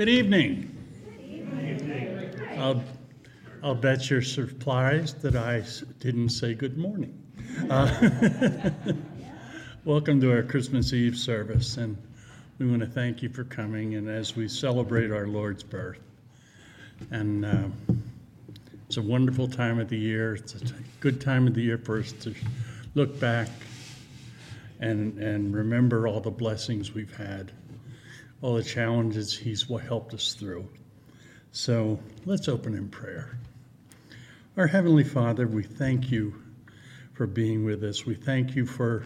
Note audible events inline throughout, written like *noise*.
Good evening. I'll, I'll bet you're surprised that I didn't say good morning. Uh, *laughs* Welcome to our Christmas Eve service, and we want to thank you for coming and as we celebrate our Lord's birth. And uh, it's a wonderful time of the year. It's a good time of the year for us to look back and, and remember all the blessings we've had, all the challenges He's helped us through. So let's open in prayer. Our Heavenly Father, we thank you for being with us. We thank you for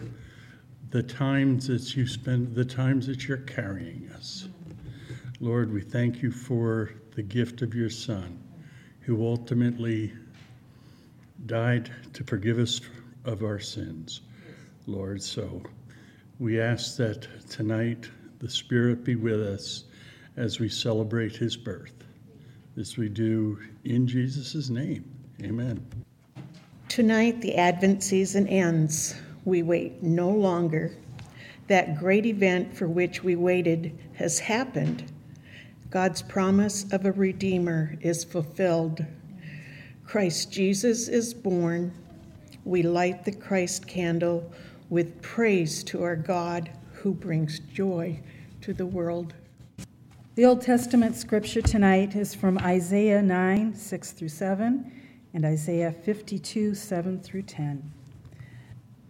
the times that you spend, the times that you're carrying us. Lord, we thank you for the gift of your Son, who ultimately died to forgive us of our sins, Lord. So we ask that tonight the Spirit be with us as we celebrate his birth. This we do in Jesus' name. Amen. Tonight, the Advent season ends. We wait no longer. That great event for which we waited has happened. God's promise of a Redeemer is fulfilled. Christ Jesus is born. We light the Christ candle with praise to our God who brings joy to the world. The Old Testament scripture tonight is from Isaiah 9, 6 through 7, and Isaiah 52, 7 through 10.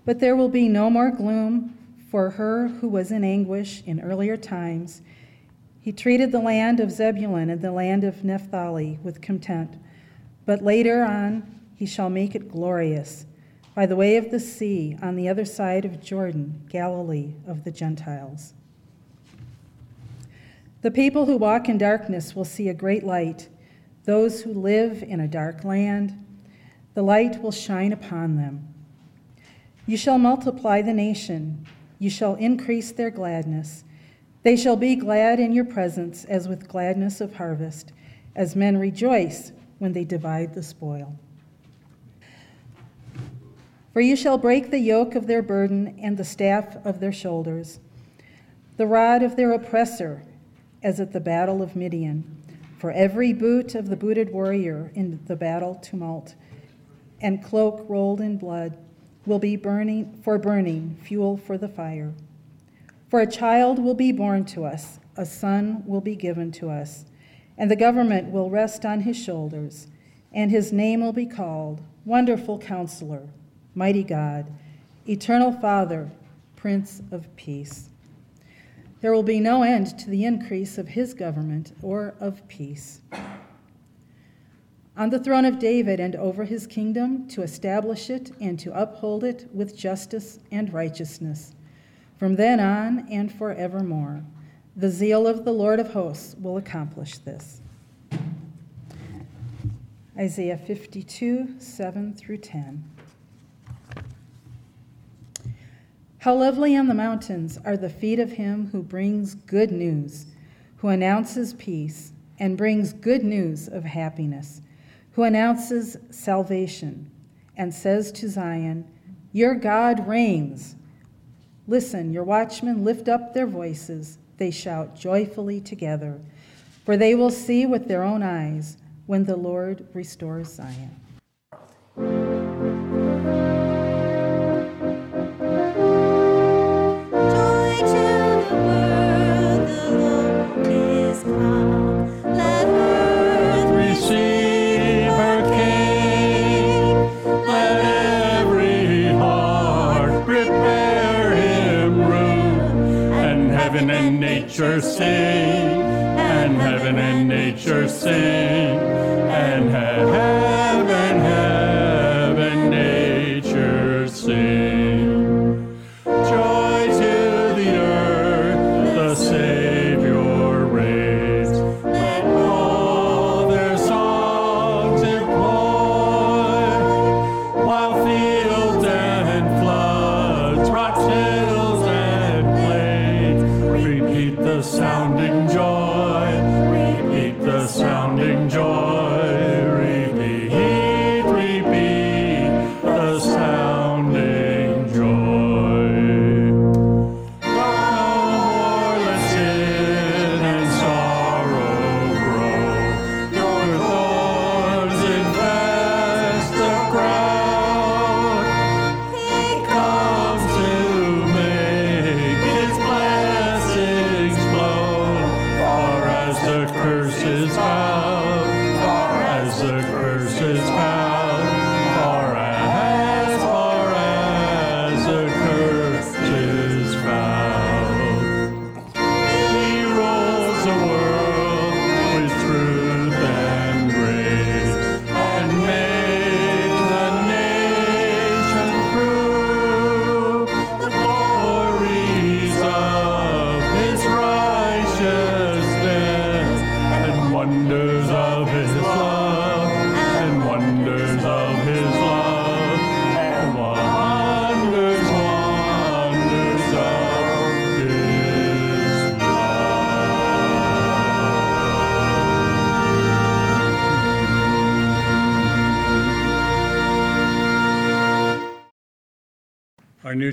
But there will be no more gloom for her who was in anguish in earlier times. He treated the land of Zebulun and the land of Naphtali with contempt, but later on he shall make it glorious by the way of the sea on the other side of Jordan, Galilee of the Gentiles. The people who walk in darkness will see a great light. Those who live in a dark land, the light will shine upon them. You shall multiply the nation, you shall increase their gladness. They shall be glad in your presence as with gladness of harvest, as men rejoice when they divide the spoil. For you shall break the yoke of their burden and the staff of their shoulders, the rod of their oppressor as at the battle of Midian. For every boot of the booted warrior in the battle tumult, and cloak rolled in blood, will be burning for burning, fuel for the fire. For a child will be born to us, a son will be given to us, and the government will rest on his shoulders, and his name will be called Wonderful Counselor, Mighty God, Eternal Father, Prince of Peace. There will be no end to the increase of his government or of peace. On the throne of David and over his kingdom, to establish it and to uphold it with justice and righteousness, from then on and forevermore. The zeal of the Lord of hosts will accomplish this. Isaiah 52, 7 through 10. How lovely on the mountains are the feet of him who brings good news, who announces peace and brings good news of happiness, who announces salvation and says to Zion, Your God reigns. Listen, your watchmen lift up their voices, they shout joyfully together, for they will see with their own eyes when the Lord restores Zion. Nature sing. And heaven and nature sing. And heaven,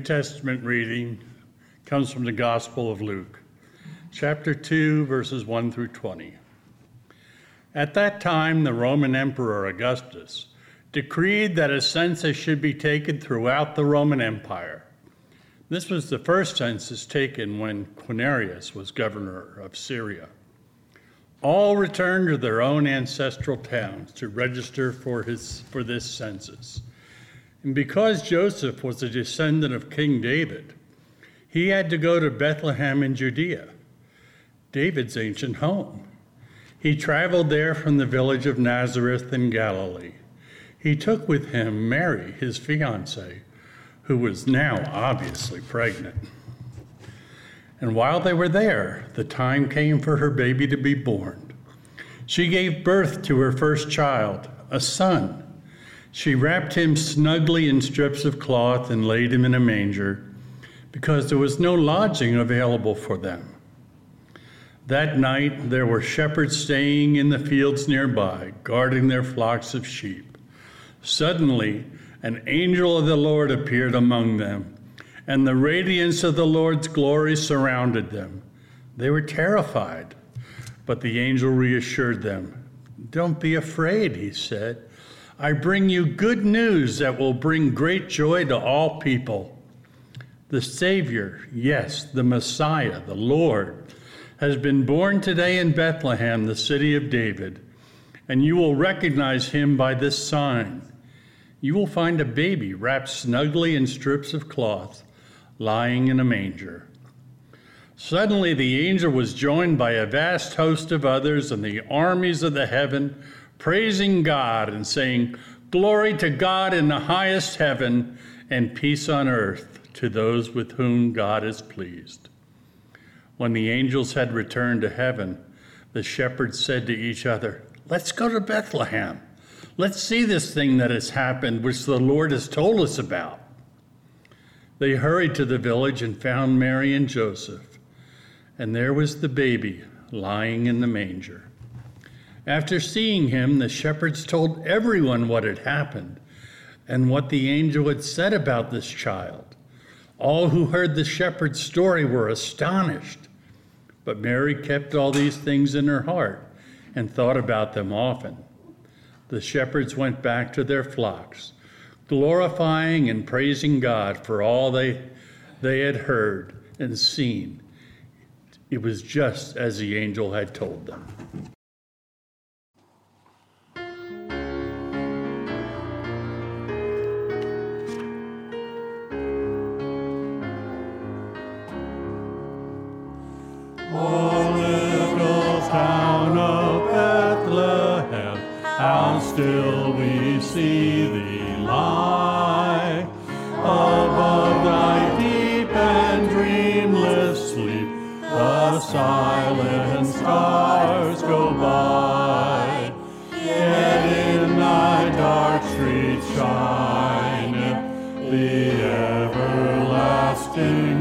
Testament reading comes from the Gospel of Luke, chapter 2, verses 1 through 20. At that time, the Roman Emperor Augustus decreed that a census should be taken throughout the Roman Empire. This was the first census taken when Quirinius was governor of Syria. All returned to their own ancestral towns to register for, his, for this census. And because Joseph was a descendant of King David, he had to go to Bethlehem in Judea, David's ancient home. He traveled there from the village of Nazareth in Galilee. He took with him Mary, his fiancee, who was now obviously pregnant. And while they were there, the time came for her baby to be born. She gave birth to her first child, a son. She wrapped him snugly in strips of cloth and laid him in a manger because there was no lodging available for them. That night, there were shepherds staying in the fields nearby, guarding their flocks of sheep. Suddenly, an angel of the Lord appeared among them, and the radiance of the Lord's glory surrounded them. They were terrified, but the angel reassured them. Don't be afraid, he said. I bring you good news that will bring great joy to all people. The Savior, yes, the Messiah, the Lord, has been born today in Bethlehem, the city of David, and you will recognize him by this sign. You will find a baby wrapped snugly in strips of cloth, lying in a manger. Suddenly, the angel was joined by a vast host of others and the armies of the heaven, praising God and saying, Glory to God in the highest heaven, and peace on earth to those with whom God is pleased. When the angels had returned to heaven, the shepherds said to each other, Let's go to Bethlehem. Let's see this thing that has happened, which the Lord has told us about. They hurried to the village and found Mary and Joseph, and there was the baby lying in the manger. After seeing him, the shepherds told everyone what had happened and what the angel had said about this child. All who heard the shepherd's story were astonished. But Mary kept all these things in her heart and thought about them often. The shepherds went back to their flocks, glorifying and praising God for all they, they had heard and seen. It was just as the angel had told them. See thee lie. Above thy deep and dreamless sleep, the silent stars go by. Yet in thy dark streets shineth the everlasting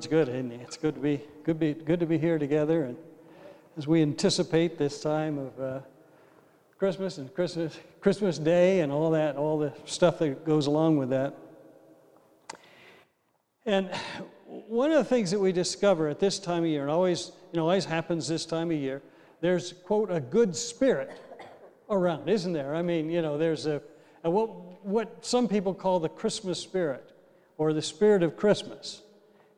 Lord's good, isn't he? It's good to be good, be, good to be here together, and as we anticipate this time of uh, Christmas and Christmas Christmas Day and all that, all the stuff that goes along with that. And one of the things that we discover at this time of year, and always, you know, always happens this time of year, there's quote a good spirit around, isn't there? I mean, you know, there's a, a what what some people call the Christmas spirit or the spirit of Christmas.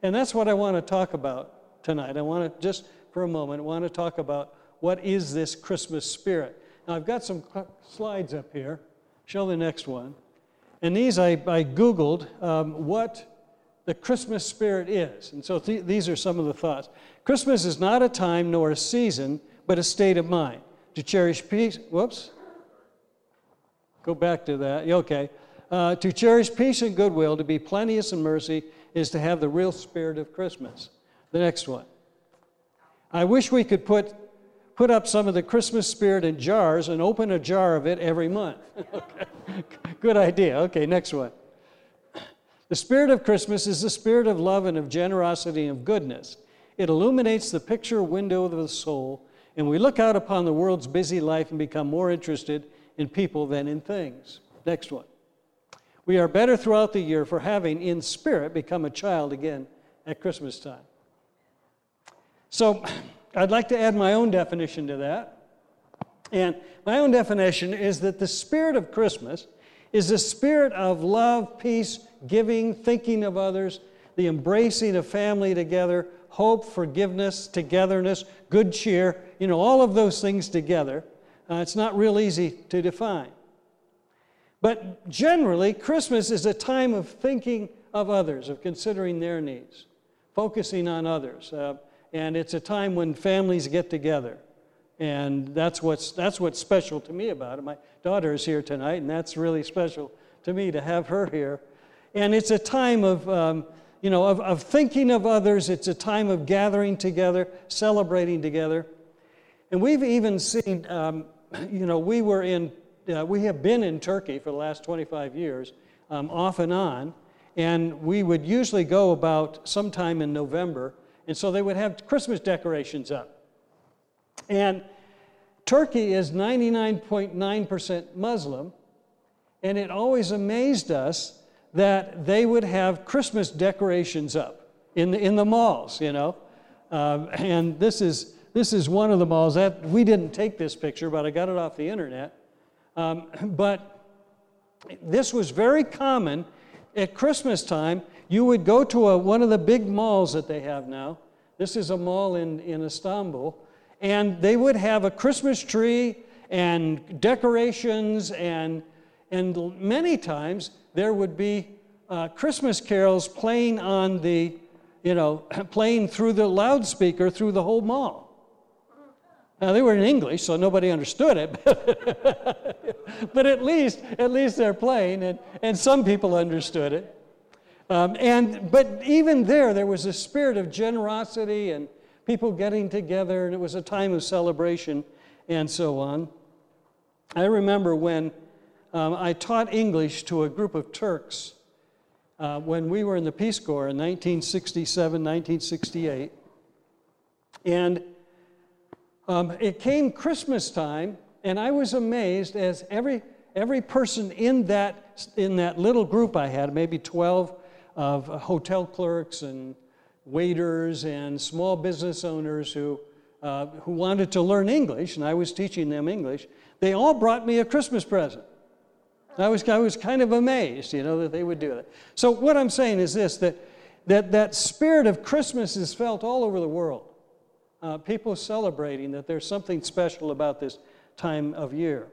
And that's what I want to talk about tonight. I want to just for a moment want to talk about what is this Christmas spirit. Now I've got some slides up here. Show the next one. And these I, I Googled um, what the Christmas spirit is. And so th- these are some of the thoughts. Christmas is not a time nor a season, but a state of mind. To cherish peace, whoops. Go back to that. Okay. Uh, to cherish peace and goodwill, to be plenteous in mercy, is to have the real spirit of Christmas. The next one. I wish we could put, put up some of the Christmas spirit in jars and open a jar of it every month. *laughs* Good idea. Okay, next one. The spirit of Christmas is the spirit of love and of generosity and of goodness. It illuminates the picture window of the soul, and we look out upon the world's busy life and become more interested in people than in things. Next one. We are better throughout the year for having, in spirit, become a child again at Christmas time. So, *clears throat* I'd like to add my own definition to that. And my own definition is that the spirit of Christmas is a spirit of love, peace, giving, thinking of others, the embracing of family together, hope, forgiveness, togetherness, good cheer, you know, all of those things together. Uh, it's not real easy to define. But generally, Christmas is a time of thinking of others, of considering their needs, focusing on others. Uh, and it's a time when families get together. And that's what's, that's what's special to me about it. My daughter is here tonight, and that's really special to me to have her here. And it's a time of, um, you know, of, of thinking of others. It's a time of gathering together, celebrating together. And we've even seen, um, *clears throat* you know, we were in, uh, we have been in Turkey for the last 25 years, um, off and on. And we would usually go about sometime in November. And so they would have Christmas decorations up. And Turkey is 99.9% Muslim, and it always amazed us that they would have Christmas decorations up in the, in the malls, you know. Um, and this is, this is one of the malls that we didn't take this picture, but I got it off the internet. Um, *clears throat* but this was very common at Christmas time. You would go to a, one of the big malls that they have now. This is a mall in, in Istanbul and they would have a Christmas tree and decorations, and, and many times there would be uh, Christmas carols playing on the, you know, *clears throat* playing through the loudspeaker through the whole mall. Now they were in English, so nobody understood it, but *laughs* at least, at least they're playing, and, and some people understood it. Um, and but even there, there was a spirit of generosity and people getting together, and it was a time of celebration and so on. I remember when um, I taught English to a group of Turks uh, when we were in the Peace Corps in 1967, 1968. And um, it came Christmas time, and I was amazed as every, every person in that, in that little group I had, maybe 12 of hotel clerks and waiters and small business owners who, uh, who wanted to learn English, and I was teaching them English, they all brought me a Christmas present. I was, I was kind of amazed, you know, that they would do that. So what I'm saying is this, that that, that spirit of Christmas is felt all over the world. Uh, people celebrating that there's something special about this time of year.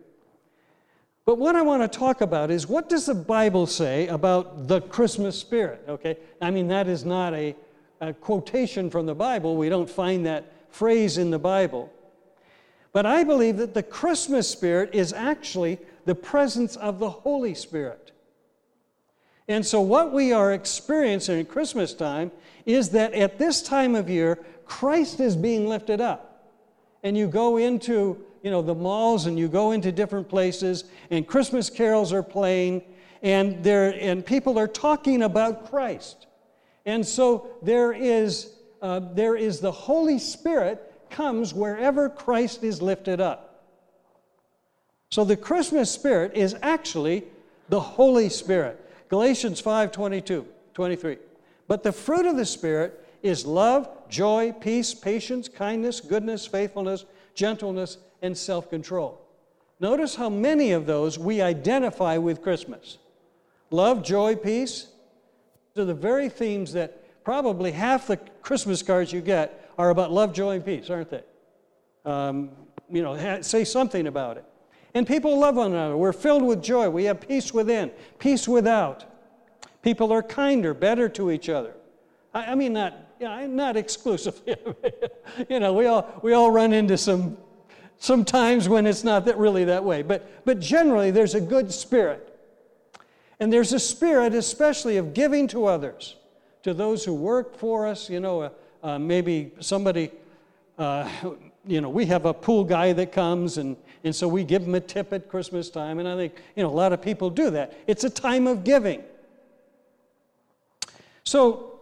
But what I want to talk about is what does the Bible say about the Christmas spirit? Okay, I mean that is not a a quotation from the Bible. We don't find that phrase in the Bible. But I believe that the Christmas spirit is actually the presence of the Holy Spirit. And so, what we are experiencing at Christmas time is that at this time of year, Christ is being lifted up. And you go into you know, the malls and you go into different places, and Christmas carols are playing, and, there, and people are talking about Christ. And so there is, uh, there is the Holy Spirit comes wherever Christ is lifted up. So the Christmas spirit is actually the Holy Spirit. Galatians 5 22, 23. But the fruit of the Spirit is love, joy, peace, patience, kindness, goodness, faithfulness, gentleness, and self control. Notice how many of those we identify with Christmas love, joy, peace. These are the very themes that probably half the Christmas cards you get are about love, joy, and peace, aren't they? Um, you know, say something about it. And people love one another. We're filled with joy. We have peace within, peace without. People are kinder, better to each other. I, I mean, not, know, not exclusively. *laughs* you know, we all, we all run into some, some times when it's not that really that way. But, but generally, there's a good spirit. And there's a spirit, especially, of giving to others, to those who work for us. You know, uh, uh, maybe somebody, uh, *laughs* you know, we have a pool guy that comes, and, and so we give him a tip at Christmas time. And I think, you know, a lot of people do that. It's a time of giving. So,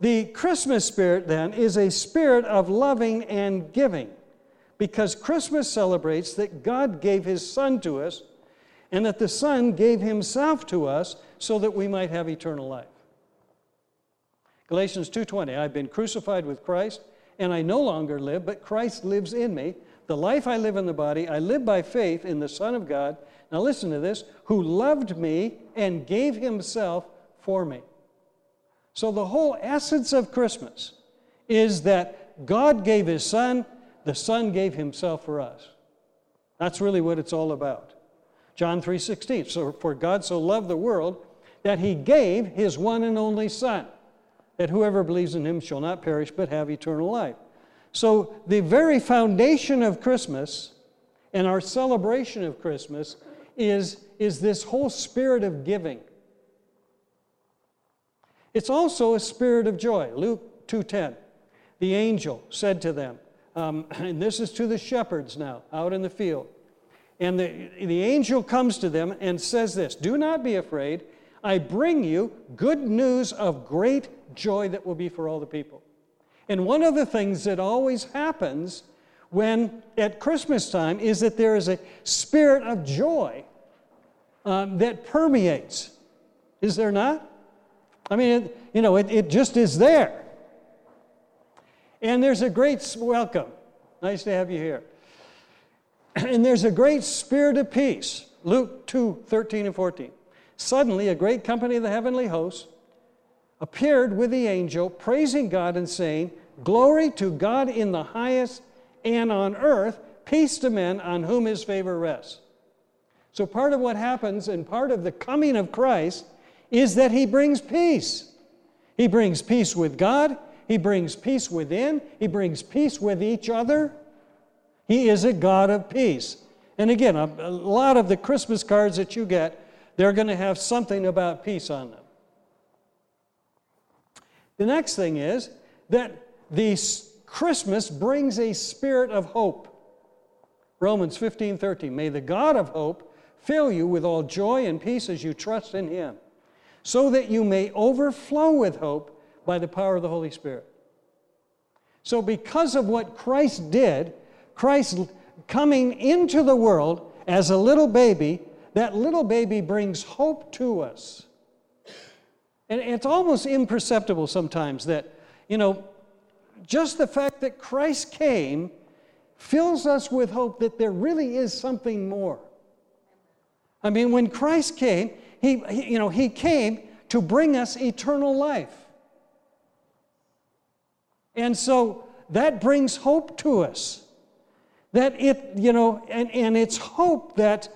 the Christmas spirit then is a spirit of loving and giving because Christmas celebrates that God gave his Son to us and that the Son gave himself to us so that we might have eternal life. Galatians 2:20 I've been crucified with Christ and I no longer live but Christ lives in me. The life I live in the body I live by faith in the Son of God. Now listen to this, who loved me and gave himself for me. So, the whole essence of Christmas is that God gave His Son, the Son gave Himself for us. That's really what it's all about. John 3:16. So for God so loved the world that he gave his one and only son that whoever believes in him shall not perish but have eternal life. So the very foundation of Christmas and our celebration of Christmas is, is this whole spirit of giving. It's also a spirit of joy. Luke 2:10. The angel said to them, um, *clears throat* and this is to the shepherds now out in the field. And the, the angel comes to them and says this Do not be afraid. I bring you good news of great joy that will be for all the people. And one of the things that always happens when at Christmas time is that there is a spirit of joy um, that permeates. Is there not? I mean, it, you know, it, it just is there. And there's a great welcome. Nice to have you here. *clears throat* And there's a great spirit of peace. Luke 2 13 and 14. Suddenly, a great company of the heavenly hosts appeared with the angel, praising God and saying, Glory to God in the highest, and on earth, peace to men on whom his favor rests. So, part of what happens and part of the coming of Christ is that he brings peace. He brings peace with God, he brings peace within, he brings peace with each other. He is a God of peace. And again, a, a lot of the Christmas cards that you get, they're going to have something about peace on them. The next thing is that the Christmas brings a spirit of hope. Romans 15 13. May the God of hope fill you with all joy and peace as you trust in Him, so that you may overflow with hope by the power of the Holy Spirit. So, because of what Christ did, Christ coming into the world as a little baby, that little baby brings hope to us. And it's almost imperceptible sometimes that, you know, just the fact that Christ came fills us with hope that there really is something more. I mean, when Christ came, he, he, you know, he came to bring us eternal life. And so that brings hope to us. That it, you know, and, and it's hope that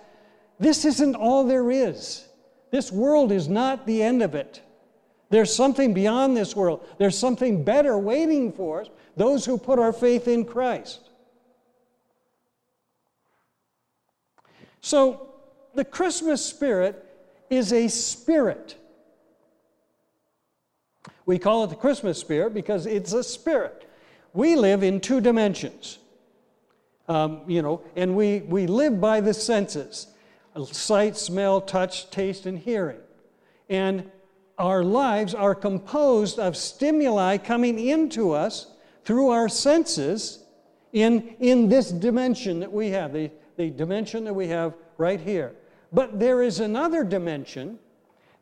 this isn't all there is. This world is not the end of it. There's something beyond this world. There's something better waiting for us, those who put our faith in Christ. So, the Christmas spirit is a spirit. We call it the Christmas spirit because it's a spirit. We live in two dimensions, um, you know, and we, we live by the senses. sight, smell, touch, taste, and hearing. And our lives are composed of stimuli coming into us through our senses in, in this dimension that we have, the, the dimension that we have right here. But there is another dimension.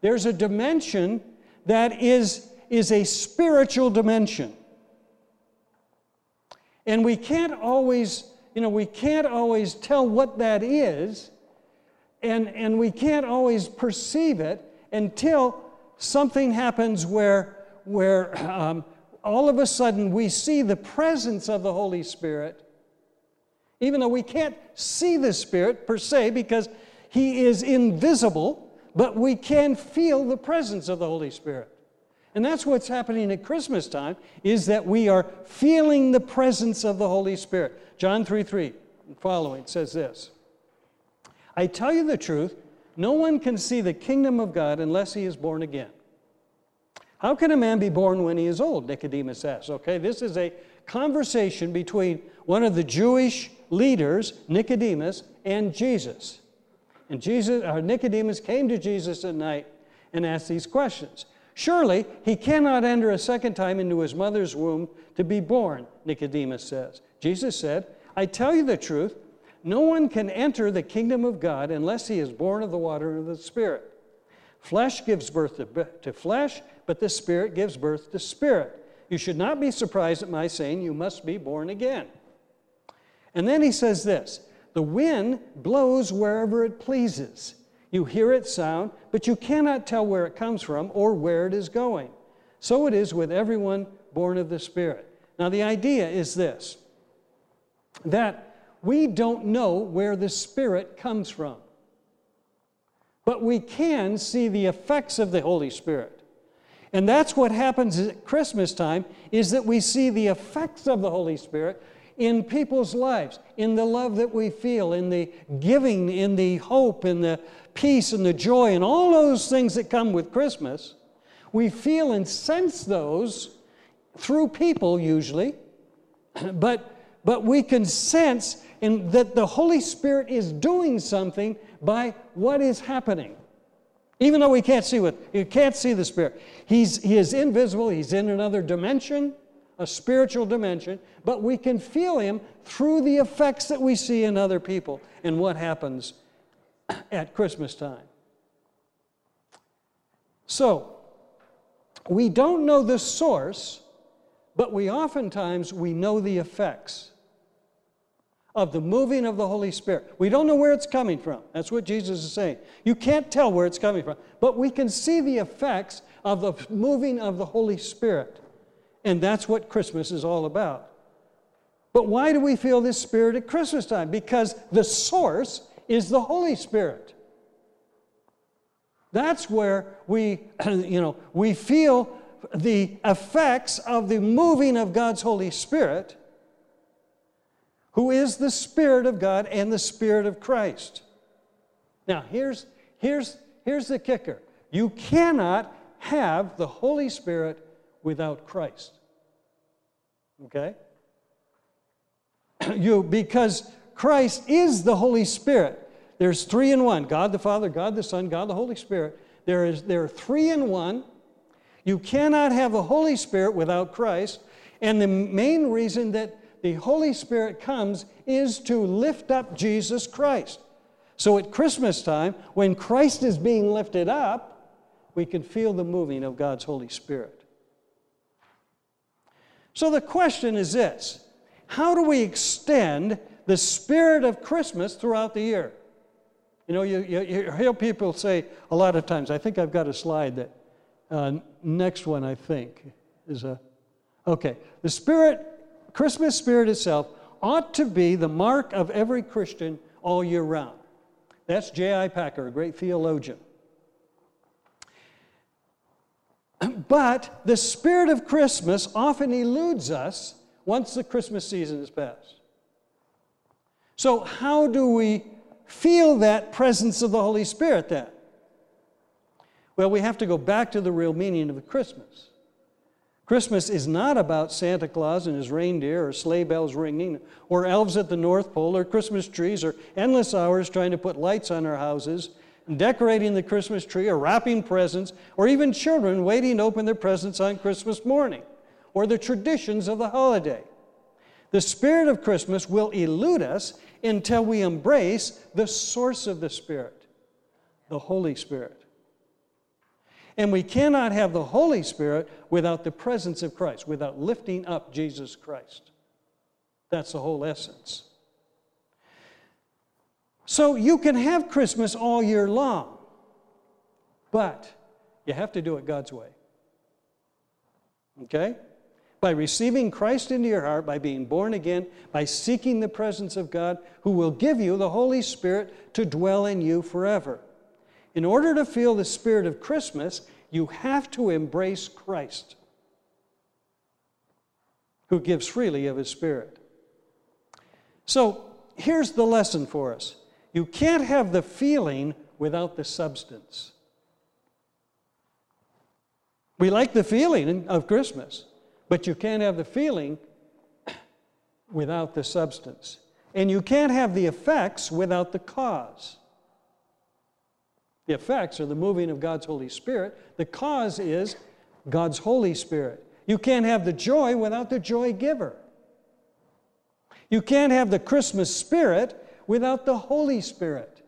There's a dimension that is, is a spiritual dimension. And we can't always, you know, we can't always tell what that is, and, and we can't always perceive it until something happens where, where um, all of a sudden we see the presence of the Holy Spirit, even though we can't see the Spirit per se because He is invisible, but we can feel the presence of the Holy Spirit. And that's what's happening at Christmas time is that we are feeling the presence of the Holy Spirit. John 3 3 following says this I tell you the truth, no one can see the kingdom of God unless he is born again. How can a man be born when he is old? Nicodemus asks. Okay, this is a conversation between one of the Jewish leaders, Nicodemus, and Jesus. And Jesus, or Nicodemus came to Jesus at night and asked these questions. Surely he cannot enter a second time into his mother's womb to be born, Nicodemus says. Jesus said, I tell you the truth, no one can enter the kingdom of God unless he is born of the water and of the Spirit. Flesh gives birth to, to flesh, but the Spirit gives birth to spirit. You should not be surprised at my saying, You must be born again. And then he says this The wind blows wherever it pleases. You hear its sound, but you cannot tell where it comes from or where it is going. So it is with everyone born of the Spirit. Now, the idea is this that we don't know where the Spirit comes from, but we can see the effects of the Holy Spirit. And that's what happens at Christmas time is that we see the effects of the Holy Spirit in people's lives, in the love that we feel, in the giving, in the hope, in the peace and the joy, and all those things that come with Christmas. We feel and sense those through people usually, *clears throat* but, but we can sense in, that the Holy Spirit is doing something by what is happening. Even though we can't see what you can't see the Spirit. He's, he is invisible, he's in another dimension, a spiritual dimension, but we can feel him through the effects that we see in other people and what happens at Christmas time. So, we don't know the source, but we oftentimes we know the effects of the moving of the Holy Spirit. We don't know where it's coming from. That's what Jesus is saying. You can't tell where it's coming from, but we can see the effects of the moving of the Holy Spirit. And that's what Christmas is all about. But why do we feel this spirit at Christmas time? Because the source is the Holy Spirit. That's where we, *clears throat* you know, we feel the effects of the moving of God's Holy Spirit who is the Spirit of God and the Spirit of Christ. Now, here's, here's, here's the kicker you cannot have the Holy Spirit without Christ. Okay? *clears throat* you, because Christ is the Holy Spirit. There's three in one God the Father, God the Son, God the Holy Spirit. There, is, there are three in one. You cannot have the Holy Spirit without Christ. And the main reason that the Holy Spirit comes is to lift up Jesus Christ. So at Christmas time, when Christ is being lifted up, we can feel the moving of God's Holy Spirit. So the question is this How do we extend the spirit of Christmas throughout the year? You know, you, you, you hear people say a lot of times, I think I've got a slide that, uh, next one, I think, is a, okay. The Spirit Christmas spirit itself ought to be the mark of every Christian all year round. That's J.I. Packer, a great theologian. But the spirit of Christmas often eludes us once the Christmas season is past. So, how do we feel that presence of the Holy Spirit then? Well, we have to go back to the real meaning of Christmas. Christmas is not about Santa Claus and his reindeer or sleigh bells ringing or elves at the North Pole or Christmas trees or endless hours trying to put lights on our houses decorating the Christmas tree or wrapping presents or even children waiting to open their presents on Christmas morning or the traditions of the holiday. The spirit of Christmas will elude us until we embrace the source of the Spirit, the Holy Spirit. And we cannot have the Holy Spirit without the presence of Christ, without lifting up Jesus Christ. That's the whole essence. So you can have Christmas all year long, but you have to do it God's way. Okay? By receiving Christ into your heart, by being born again, by seeking the presence of God, who will give you the Holy Spirit to dwell in you forever. In order to feel the spirit of Christmas, you have to embrace Christ, who gives freely of his Spirit. So here's the lesson for us you can't have the feeling without the substance. We like the feeling of Christmas, but you can't have the feeling without the substance. And you can't have the effects without the cause. The effects are the moving of God's Holy Spirit. The cause is God's Holy Spirit. You can't have the joy without the joy giver. You can't have the Christmas spirit without the Holy Spirit.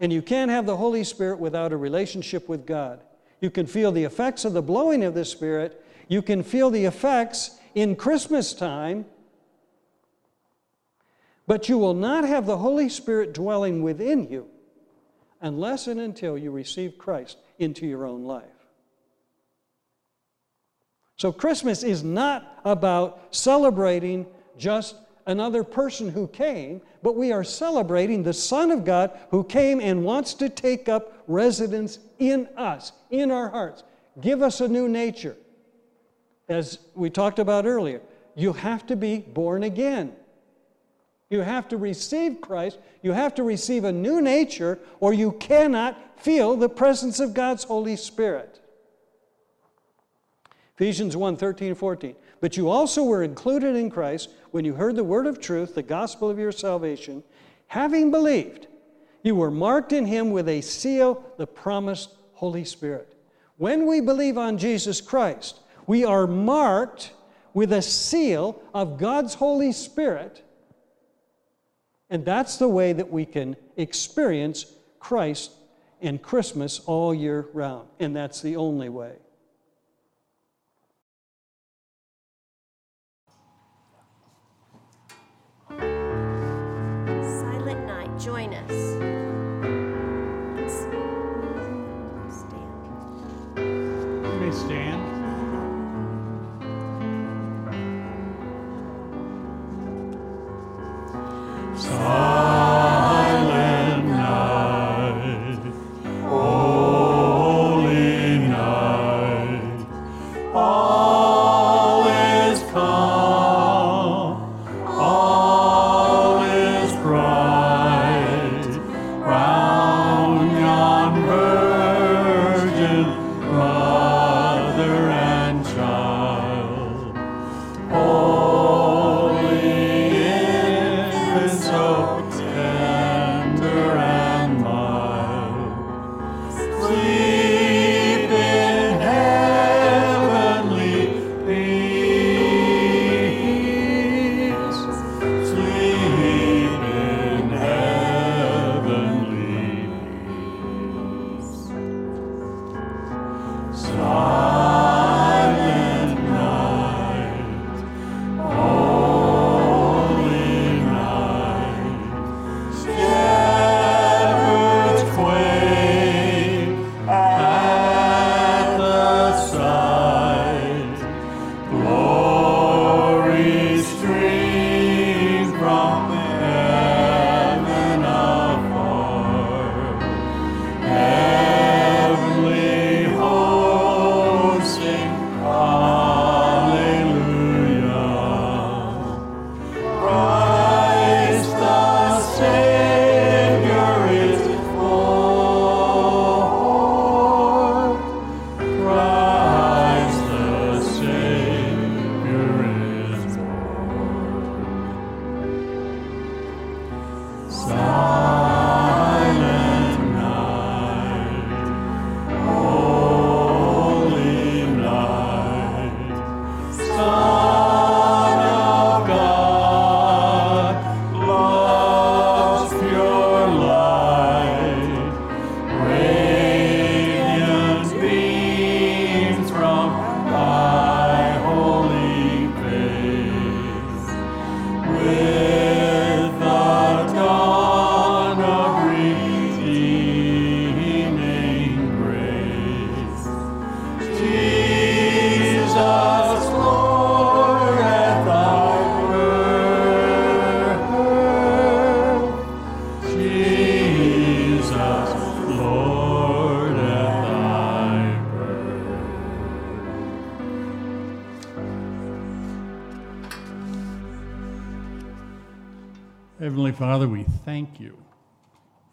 And you can't have the Holy Spirit without a relationship with God. You can feel the effects of the blowing of the Spirit. You can feel the effects in Christmas time but you will not have the Holy Spirit dwelling within you unless and until you receive Christ into your own life. So, Christmas is not about celebrating just another person who came, but we are celebrating the Son of God who came and wants to take up residence in us, in our hearts. Give us a new nature. As we talked about earlier, you have to be born again. You have to receive Christ. You have to receive a new nature, or you cannot feel the presence of God's Holy Spirit. Ephesians 1 13, 14. But you also were included in Christ when you heard the word of truth, the gospel of your salvation. Having believed, you were marked in him with a seal, the promised Holy Spirit. When we believe on Jesus Christ, we are marked with a seal of God's Holy Spirit and that's the way that we can experience Christ and Christmas all year round. And that's the only way.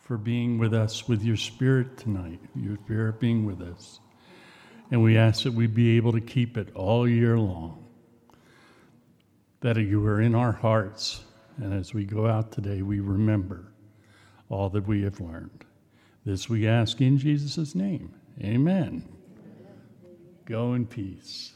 For being with us with your Spirit tonight, your Spirit being with us. And we ask that we be able to keep it all year long, that you are in our hearts. And as we go out today, we remember all that we have learned. This we ask in Jesus' name. Amen. Go in peace.